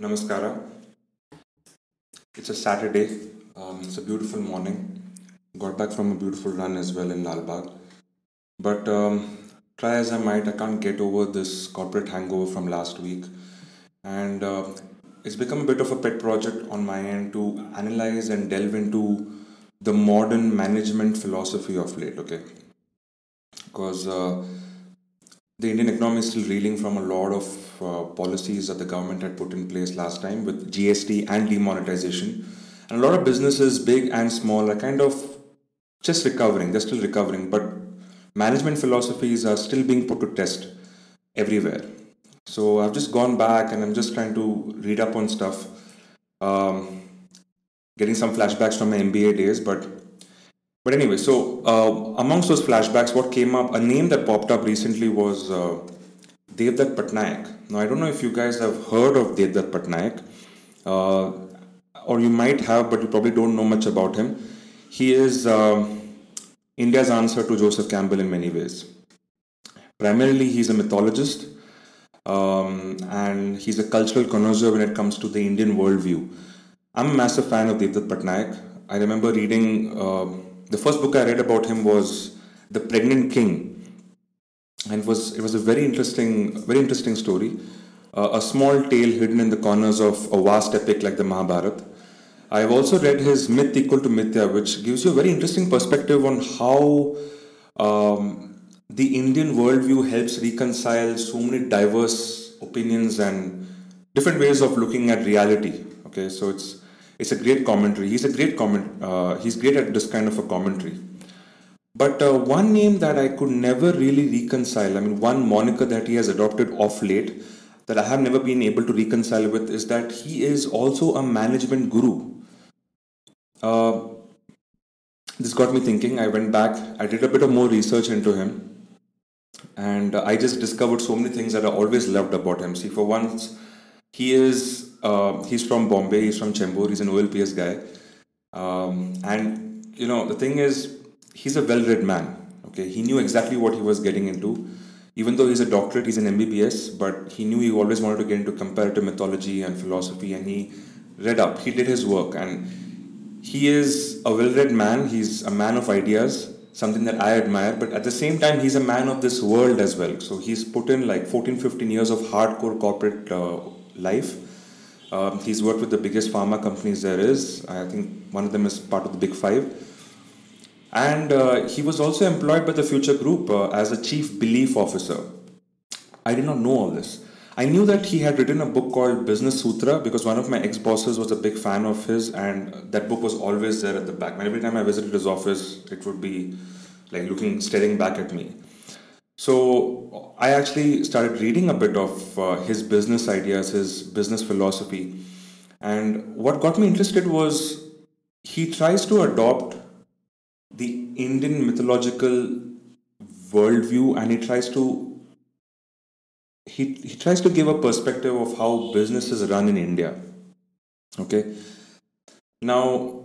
Namaskara. It's a Saturday. Um, it's a beautiful morning. Got back from a beautiful run as well in Lalbagh. But um, try as I might, I can't get over this corporate hangover from last week. And uh, it's become a bit of a pet project on my end to analyze and delve into the modern management philosophy of late, okay? Because uh, the Indian economy is still reeling from a lot of uh, policies that the government had put in place last time with GST and demonetization. And a lot of businesses, big and small, are kind of just recovering. They're still recovering, but management philosophies are still being put to test everywhere. So I've just gone back and I'm just trying to read up on stuff, um, getting some flashbacks from my MBA days, but but anyway, so uh, amongst those flashbacks, what came up, a name that popped up recently was uh, Devdutt Pattanaik. Now, I don't know if you guys have heard of Devdutt Pattanaik, uh, or you might have, but you probably don't know much about him. He is uh, India's answer to Joseph Campbell in many ways. Primarily, he's a mythologist, um, and he's a cultural connoisseur when it comes to the Indian worldview. I'm a massive fan of Devdutt Pattanaik. I remember reading um, the first book I read about him was The Pregnant King, and it was it was a very interesting very interesting story. Uh, a small tale hidden in the corners of a vast epic like the Mahabharata. I've also read his Myth Equal to Mithya, which gives you a very interesting perspective on how um, the Indian worldview helps reconcile so many diverse opinions and different ways of looking at reality. Okay, so it's it's a great commentary. He's a great comment. Uh, he's great at this kind of a commentary. But uh, one name that I could never really reconcile, I mean, one moniker that he has adopted off late that I have never been able to reconcile with is that he is also a management guru. Uh, this got me thinking. I went back, I did a bit of more research into him, and I just discovered so many things that I always loved about him. See, for once, he is uh, he's from Bombay. He's from Chembur. He's an OLPS guy. Um, and you know the thing is, he's a well-read man. Okay, he knew exactly what he was getting into. Even though he's a doctorate, he's an MBBS, but he knew he always wanted to get into comparative mythology and philosophy, and he read up. He did his work, and he is a well-read man. He's a man of ideas, something that I admire. But at the same time, he's a man of this world as well. So he's put in like 14, 15 years of hardcore corporate uh, life um, he's worked with the biggest pharma companies there is. I think one of them is part of the Big Five. And uh, he was also employed by the Future Group uh, as a chief belief officer. I did not know all this. I knew that he had written a book called Business Sutra because one of my ex bosses was a big fan of his, and that book was always there at the back. And every time I visited his office, it would be like looking, staring back at me. So I actually started reading a bit of uh, his business ideas, his business philosophy. And what got me interested was he tries to adopt the Indian mythological worldview and he tries to he, he tries to give a perspective of how business is run in India. Okay. Now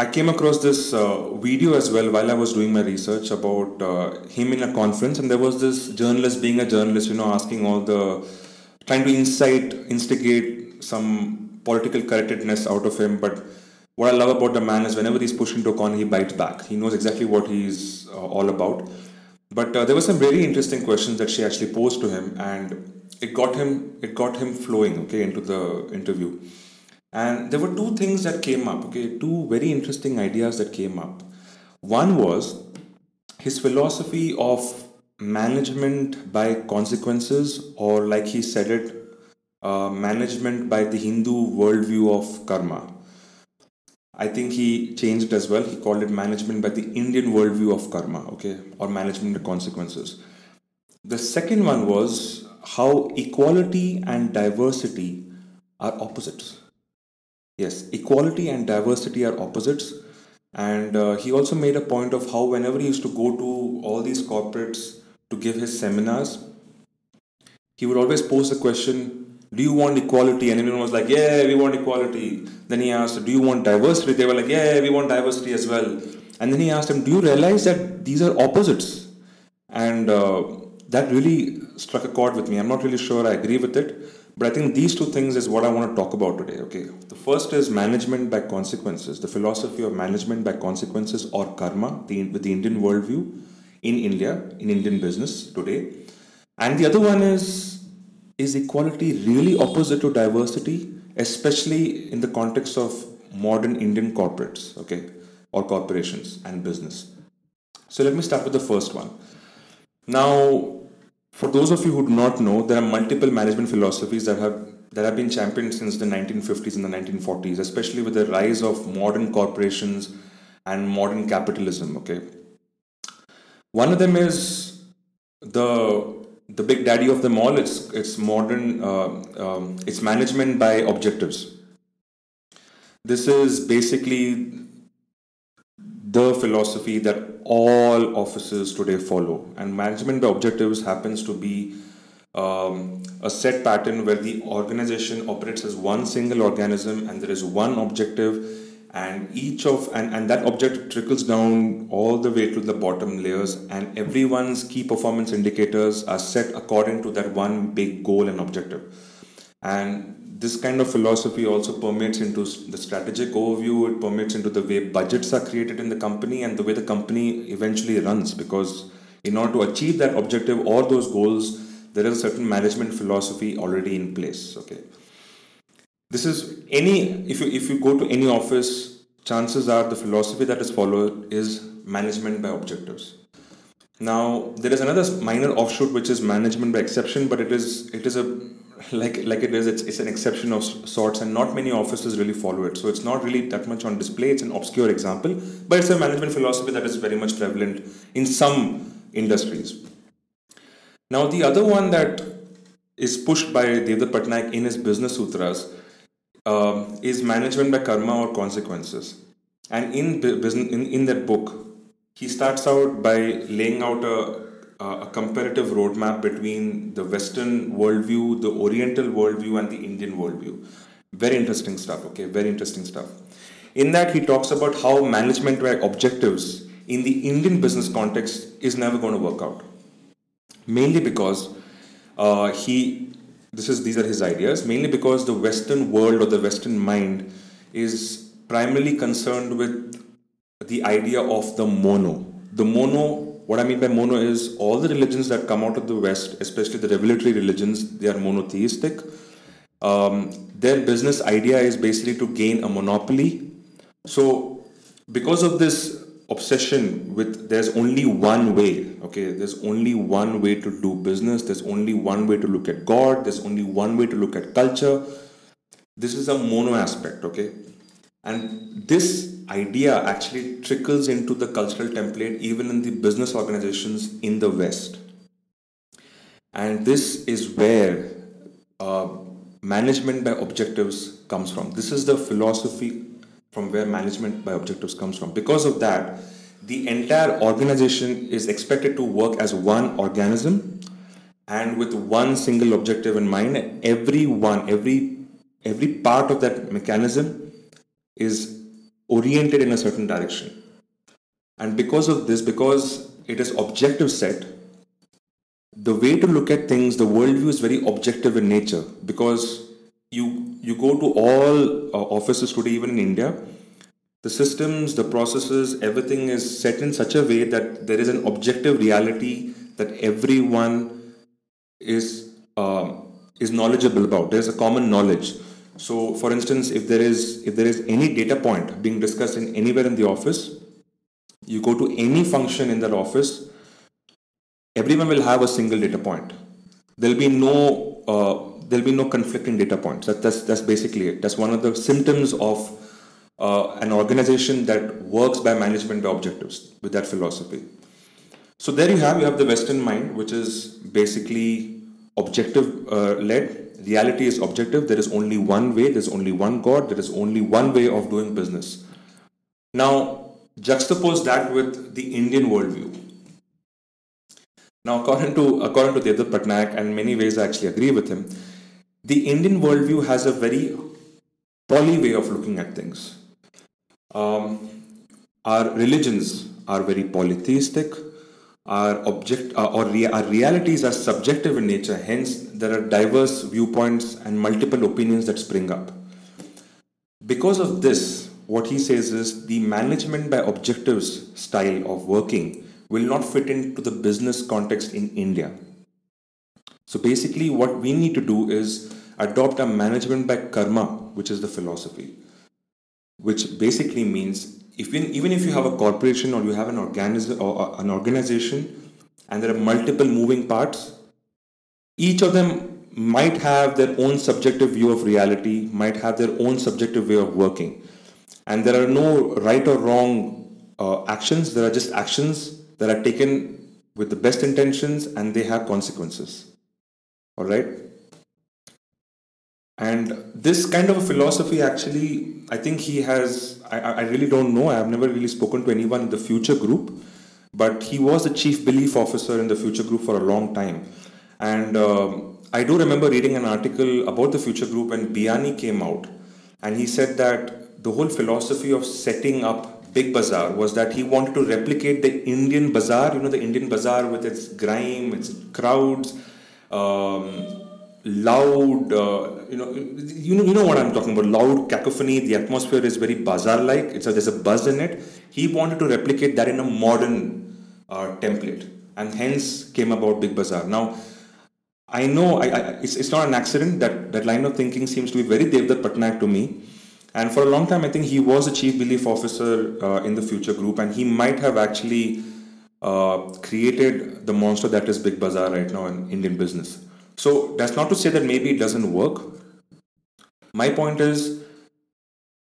I came across this uh, video as well while I was doing my research about uh, him in a conference, and there was this journalist being a journalist, you know, asking all the trying to incite, instigate some political correctness out of him. But what I love about the man is whenever he's pushed into a corner, he bites back. He knows exactly what he's uh, all about. But uh, there were some very interesting questions that she actually posed to him, and it got him it got him flowing okay into the interview. And there were two things that came up, okay, two very interesting ideas that came up. One was his philosophy of management by consequences, or like he said it, uh, management by the Hindu worldview of karma. I think he changed it as well. He called it management by the Indian worldview of karma, okay, or management of consequences. The second one was how equality and diversity are opposites Yes, equality and diversity are opposites. And uh, he also made a point of how, whenever he used to go to all these corporates to give his seminars, he would always pose the question, Do you want equality? And everyone was like, Yeah, we want equality. Then he asked, Do you want diversity? They were like, Yeah, we want diversity as well. And then he asked him, Do you realize that these are opposites? And uh, that really struck a chord with me. I'm not really sure I agree with it, But I think these two things is what I want to talk about today. Okay, the first is management by consequences, the philosophy of management by consequences or karma, the, with the Indian worldview in India, in Indian business today. And the other one is is equality really opposite to diversity, especially in the context of modern Indian corporates, okay, or corporations and business. So let me start with the first one. Now, for those of you who do not know, there are multiple management philosophies that have that have been championed since the 1950s and the 1940s, especially with the rise of modern corporations and modern capitalism. Okay, one of them is the the big daddy of them all. It's it's modern. Uh, um, it's management by objectives. This is basically the philosophy that all offices today follow. And management by objectives happens to be um, a set pattern where the organization operates as one single organism and there is one objective and each of and, and that objective trickles down all the way to the bottom layers and everyone's key performance indicators are set according to that one big goal and objective and this kind of philosophy also permeates into the strategic overview. It permeates into the way budgets are created in the company and the way the company eventually runs because in order to achieve that objective or those goals there is a certain management philosophy already in place okay? This is any if you if you go to any office chances are the philosophy that is followed is management by objectives. Now there is another minor offshoot which is management by exception but it is it is a like like it is it's, it's an exception of sorts and not many offices really follow it. So it's not really that much on display. It's an obscure example but it's a management philosophy that is very much prevalent in some industries. Now the other one that is pushed by Devdutt Pattanaik in his business sutras um, is management by karma or consequences. And in business in, in that book he starts out by laying out a uh, a comparative roadmap between the Western worldview, the Oriental worldview, and the Indian worldview. Very interesting stuff, okay? Very interesting stuff. In that, he talks about how management objectives in the Indian business context is never going to work out. Mainly because uh, he, this is these are his ideas. Mainly because the Western world or the Western mind is primarily concerned with the idea of the mono. The mono what I mean by mono is all the religions that come out of the West, especially the revelatory religions, they are monotheistic. Um, their business idea is basically to gain a monopoly. So, because of this obsession with there's only one way, okay, there's only one way to do business, there's only one way to look at God, there's only one way to look at culture. This is a mono aspect, okay? And this idea actually trickles into the cultural template even in the business organizations in the West. And this is where uh, management by objectives comes from. This is the philosophy from where management by objectives comes from. Because of that, the entire organization is expected to work as one organism and with one single objective in mind. Every one, every every part of that mechanism is oriented in a certain direction. And because of this, because it is objective set, the way to look at things, the worldview is very objective in nature because you you go to all uh, offices today, even in India, the systems, the processes, everything is set in such a way that there is an objective reality that everyone is uh, is knowledgeable about. There's a common knowledge. So, for instance, if there is if there is any data point being discussed in anywhere in the office, you go to any function in that office, everyone will have a single data point. There'll be no uh, there'll be no conflicting data points. That, that's that's basically it. That's one of the symptoms of uh, an organization that works by management by objectives with that philosophy. So there you have you have the Western mind, which is basically objective uh, led reality is objective. There is only one way, there's only one God, there is only one way of doing business. Now, juxtapose that with the Indian worldview. Now, according to according to Devdutt Pattanaik, and many ways I actually agree with him, the Indian worldview has a very poly way of looking at things. Um, our religions are very polytheistic. Our object uh, or rea- our realities are subjective in nature. Hence, there are diverse viewpoints and multiple opinions that spring up. Because of this, what he says is the management by objectives style of working will not fit into the business context in India. So basically, what we need to do is adopt a management by karma, which is the philosophy, which basically means if even if you have a corporation or you have an organism or an organization and there are multiple moving parts, each of them might have their own subjective view of reality, might have their own subjective way of working. And there are no right or wrong uh, actions, there are just actions that are taken with the best intentions and they have consequences. All right? And this kind of philosophy actually, I think he has, I, I really don't know, I have never really spoken to anyone in the future group, but he was the chief belief officer in the future group for a long time. And um, I do remember reading an article about the future group when Biyani came out, and he said that the whole philosophy of setting up Big Bazaar was that he wanted to replicate the Indian bazaar, you know, the Indian bazaar with its grime, its crowds, um, loud, uh, you know, you know, you know what I'm talking about. Loud cacophony. The atmosphere is very bazaar-like. It's a, there's a buzz in it. He wanted to replicate that in a modern uh, template, and hence came about Big Bazaar. Now, I know I, I, it's, it's not an accident that that line of thinking seems to be very Devdutt Pattanaik to me. And for a long time, I think he was a chief belief officer uh, in the Future Group, and he might have actually uh, created the monster that is Big Bazaar right now in Indian business. So that's not to say that maybe it doesn't work. My point is,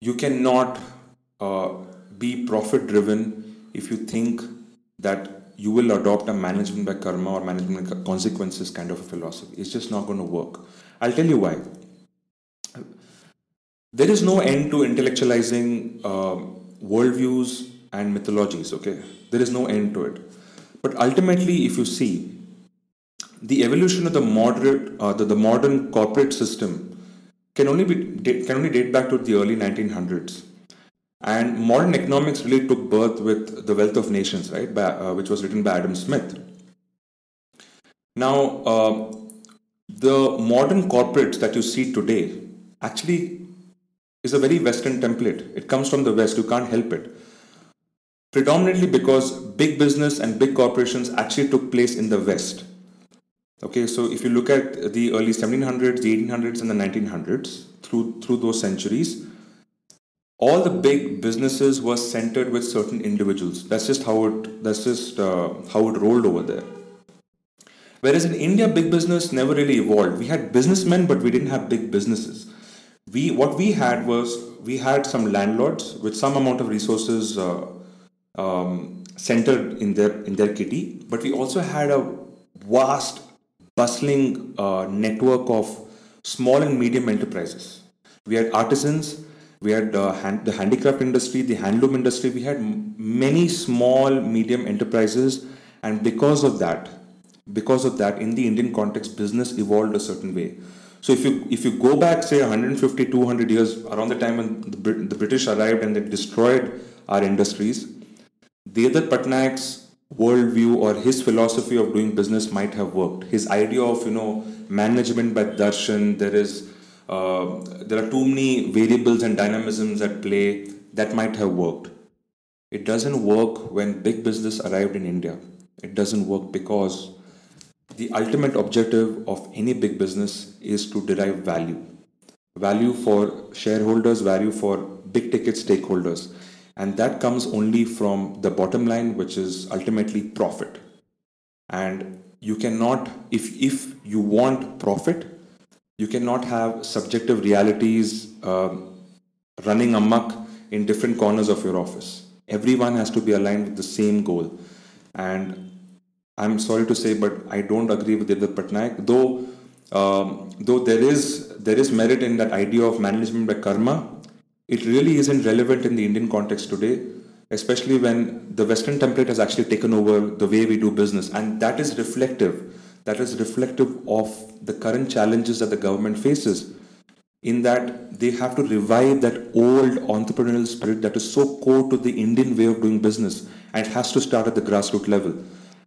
you cannot uh, be profit driven if you think that you will adopt a management by karma or management consequences kind of a philosophy. It's just not going to work. I'll tell you why. There is no end to intellectualizing uh, worldviews and mythologies, okay? There is no end to it. But ultimately, if you see, the evolution of the moderate, uh, the, the modern corporate system can only be can only date back to the early 1900s, and modern economics really took birth with the Wealth of Nations, right, by, uh, which was written by Adam Smith. Now, uh, the modern corporates that you see today actually is a very Western template. It comes from the West. You can't help it. Predominantly because big business and big corporations actually took place in the West Okay, so if you look at the early 1700s, the 1800s, and the 1900s, through through those centuries, all the big businesses were centered with certain individuals. That's just how it. That's just uh, how it rolled over there. Whereas in India, big business never really evolved. We had businessmen, but we didn't have big businesses. We what we had was we had some landlords with some amount of resources uh, um, centered in their in their kitty, but we also had a vast bustling uh, network of small and medium enterprises. We had artisans, we had uh, hand, the handicraft industry, the handloom industry. We had many small, medium enterprises, and because of that, because of that, in the Indian context, business evolved a certain way. So if you if you go back, say 150, 200 years around the time when the, the British arrived and they destroyed our industries, Devdutt Pattanaik's worldview or his philosophy of doing business might have worked. His idea of you know management by darshan, there is uh, there are too many variables and dynamisms at play that might have worked. It doesn't work when big business arrived in India. It doesn't work because the ultimate objective of any big business is to derive value. Value for shareholders, value for big ticket stakeholders and that comes only from the bottom line which is ultimately profit. And you cannot if if you want profit you cannot have subjective realities uh, running amok in different corners of your office. Everyone has to be aligned with the same goal. And i'm sorry to say but i don't agree with the Pattanaik though um, though there is there is merit in that idea of management by karma it really isn't relevant in the Indian context today, especially when the Western template has actually taken over the way we do business. And that is reflective. That is reflective of the current challenges that the government faces, in that they have to revive that old entrepreneurial spirit that is so core to the Indian way of doing business. And it has to start at the grassroots level.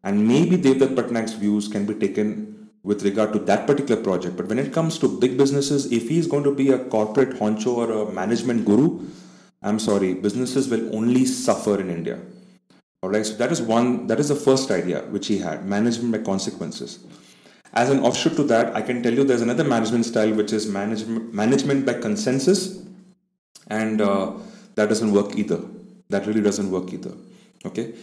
And maybe Devdutt Pattanaik's views can be taken with regard to that particular project. But when it comes to big businesses, if he's going to be a corporate honcho or a management guru, I'm sorry, businesses will only suffer in India. All right, so that is one, that is the first idea which he had management by consequences. As an offshoot to that, I can tell you there's another management style which is management, management by consensus, and uh, that doesn't work either. That really doesn't work either. Okay.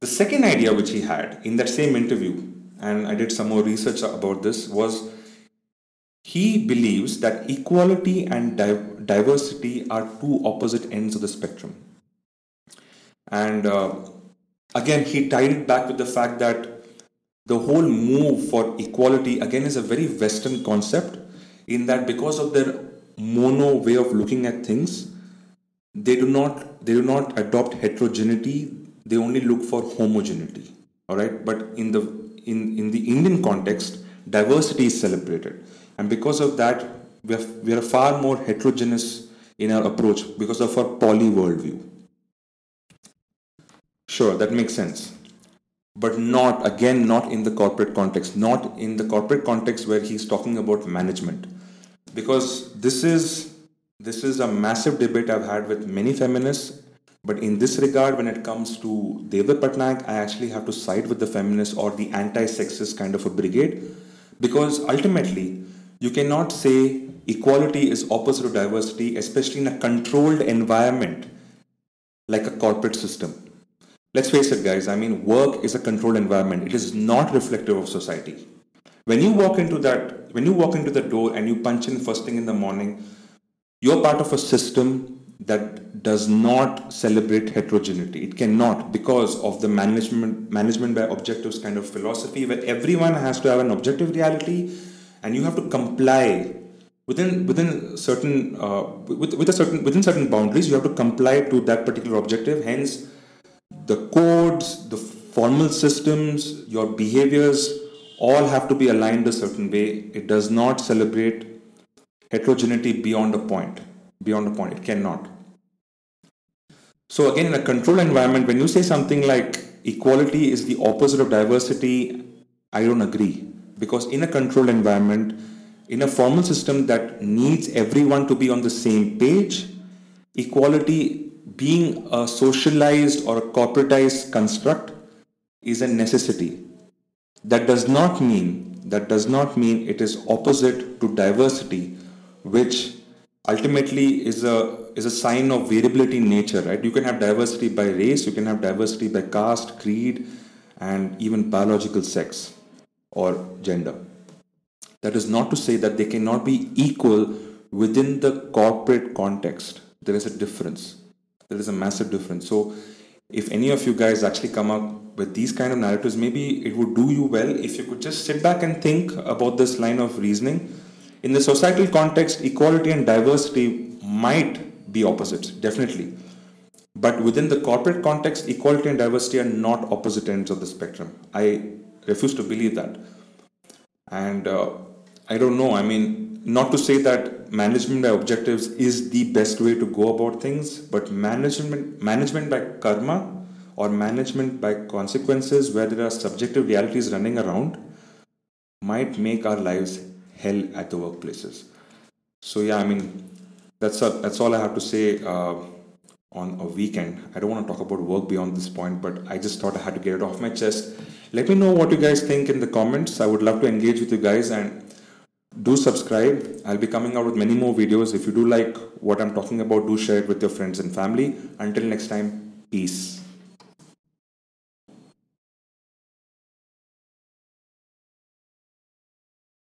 The second idea which he had in that same interview, and I did some more research about this, was he believes that equality and di- diversity are two opposite ends of the spectrum. And uh, again, he tied it back with the fact that the whole move for equality again is a very Western concept in that because of their mono way of looking at things, they do not they do not adopt heterogeneity they only look for homogeneity all right but in the in in the indian context diversity is celebrated. And because of that we are, we are far more heterogeneous in our approach because of our poly worldview. Sure that makes sense. But not again not in the corporate context not in the corporate context where he's talking about management. Because this is this is a massive debate I've had with many feminists. But in this regard, when it comes to Devdutt Pattanaik, I actually have to side with the feminists or the anti-sexist kind of a brigade. Because ultimately, you cannot say equality is opposite of diversity, especially in a controlled environment like a corporate system. Let's face it, guys, I mean, work is a controlled environment. It is not reflective of society. When you walk into that, when you walk into the door and you punch in first thing in the morning, you're part of a system that does not celebrate heterogeneity. It cannot because of the management management by objectives kind of philosophy where everyone has to have an objective reality and you have to comply within within certain uh, with, with a certain within certain boundaries you have to comply to that particular objective hence the codes the formal systems your behaviors all have to be aligned a certain way it does not celebrate heterogeneity beyond a point. Beyond a point, it cannot. So again, in a controlled environment, when you say something like equality is the opposite of diversity, I don't agree. Because in a controlled environment, in a formal system that needs everyone to be on the same page, equality being a socialized or a corporatized construct is a necessity. That does not mean that does not mean it is opposite to diversity which ultimately is a is a sign of variability in nature right? You can have diversity by race you can have diversity by caste creed and even biological sex or gender. That is not to say that they cannot be equal within the corporate context. There is a difference. There is a massive difference. So if any of you guys actually come up with these kind of narratives maybe it would do you well if you could just sit back and think about this line of reasoning in the societal context, equality and diversity might be opposites, definitely. But within the corporate context, equality and diversity are not opposite ends of the spectrum. I refuse to believe that. And uh, I don't know, I mean, not to say that management by objectives is the best way to go about things, but management, management by karma or management by consequences where there are subjective realities running around might make our lives hell at the workplaces. So yeah, I mean that's a, that's all I have to say uh, on a weekend. I don't want to talk about work beyond this point, but I just thought I had to get it off my chest. Let me know what you guys think in the comments. I would love to engage with you guys and do subscribe. I'll be coming out with many more videos. If you do like what I'm talking about, do share it with your friends and family. Until next time, peace.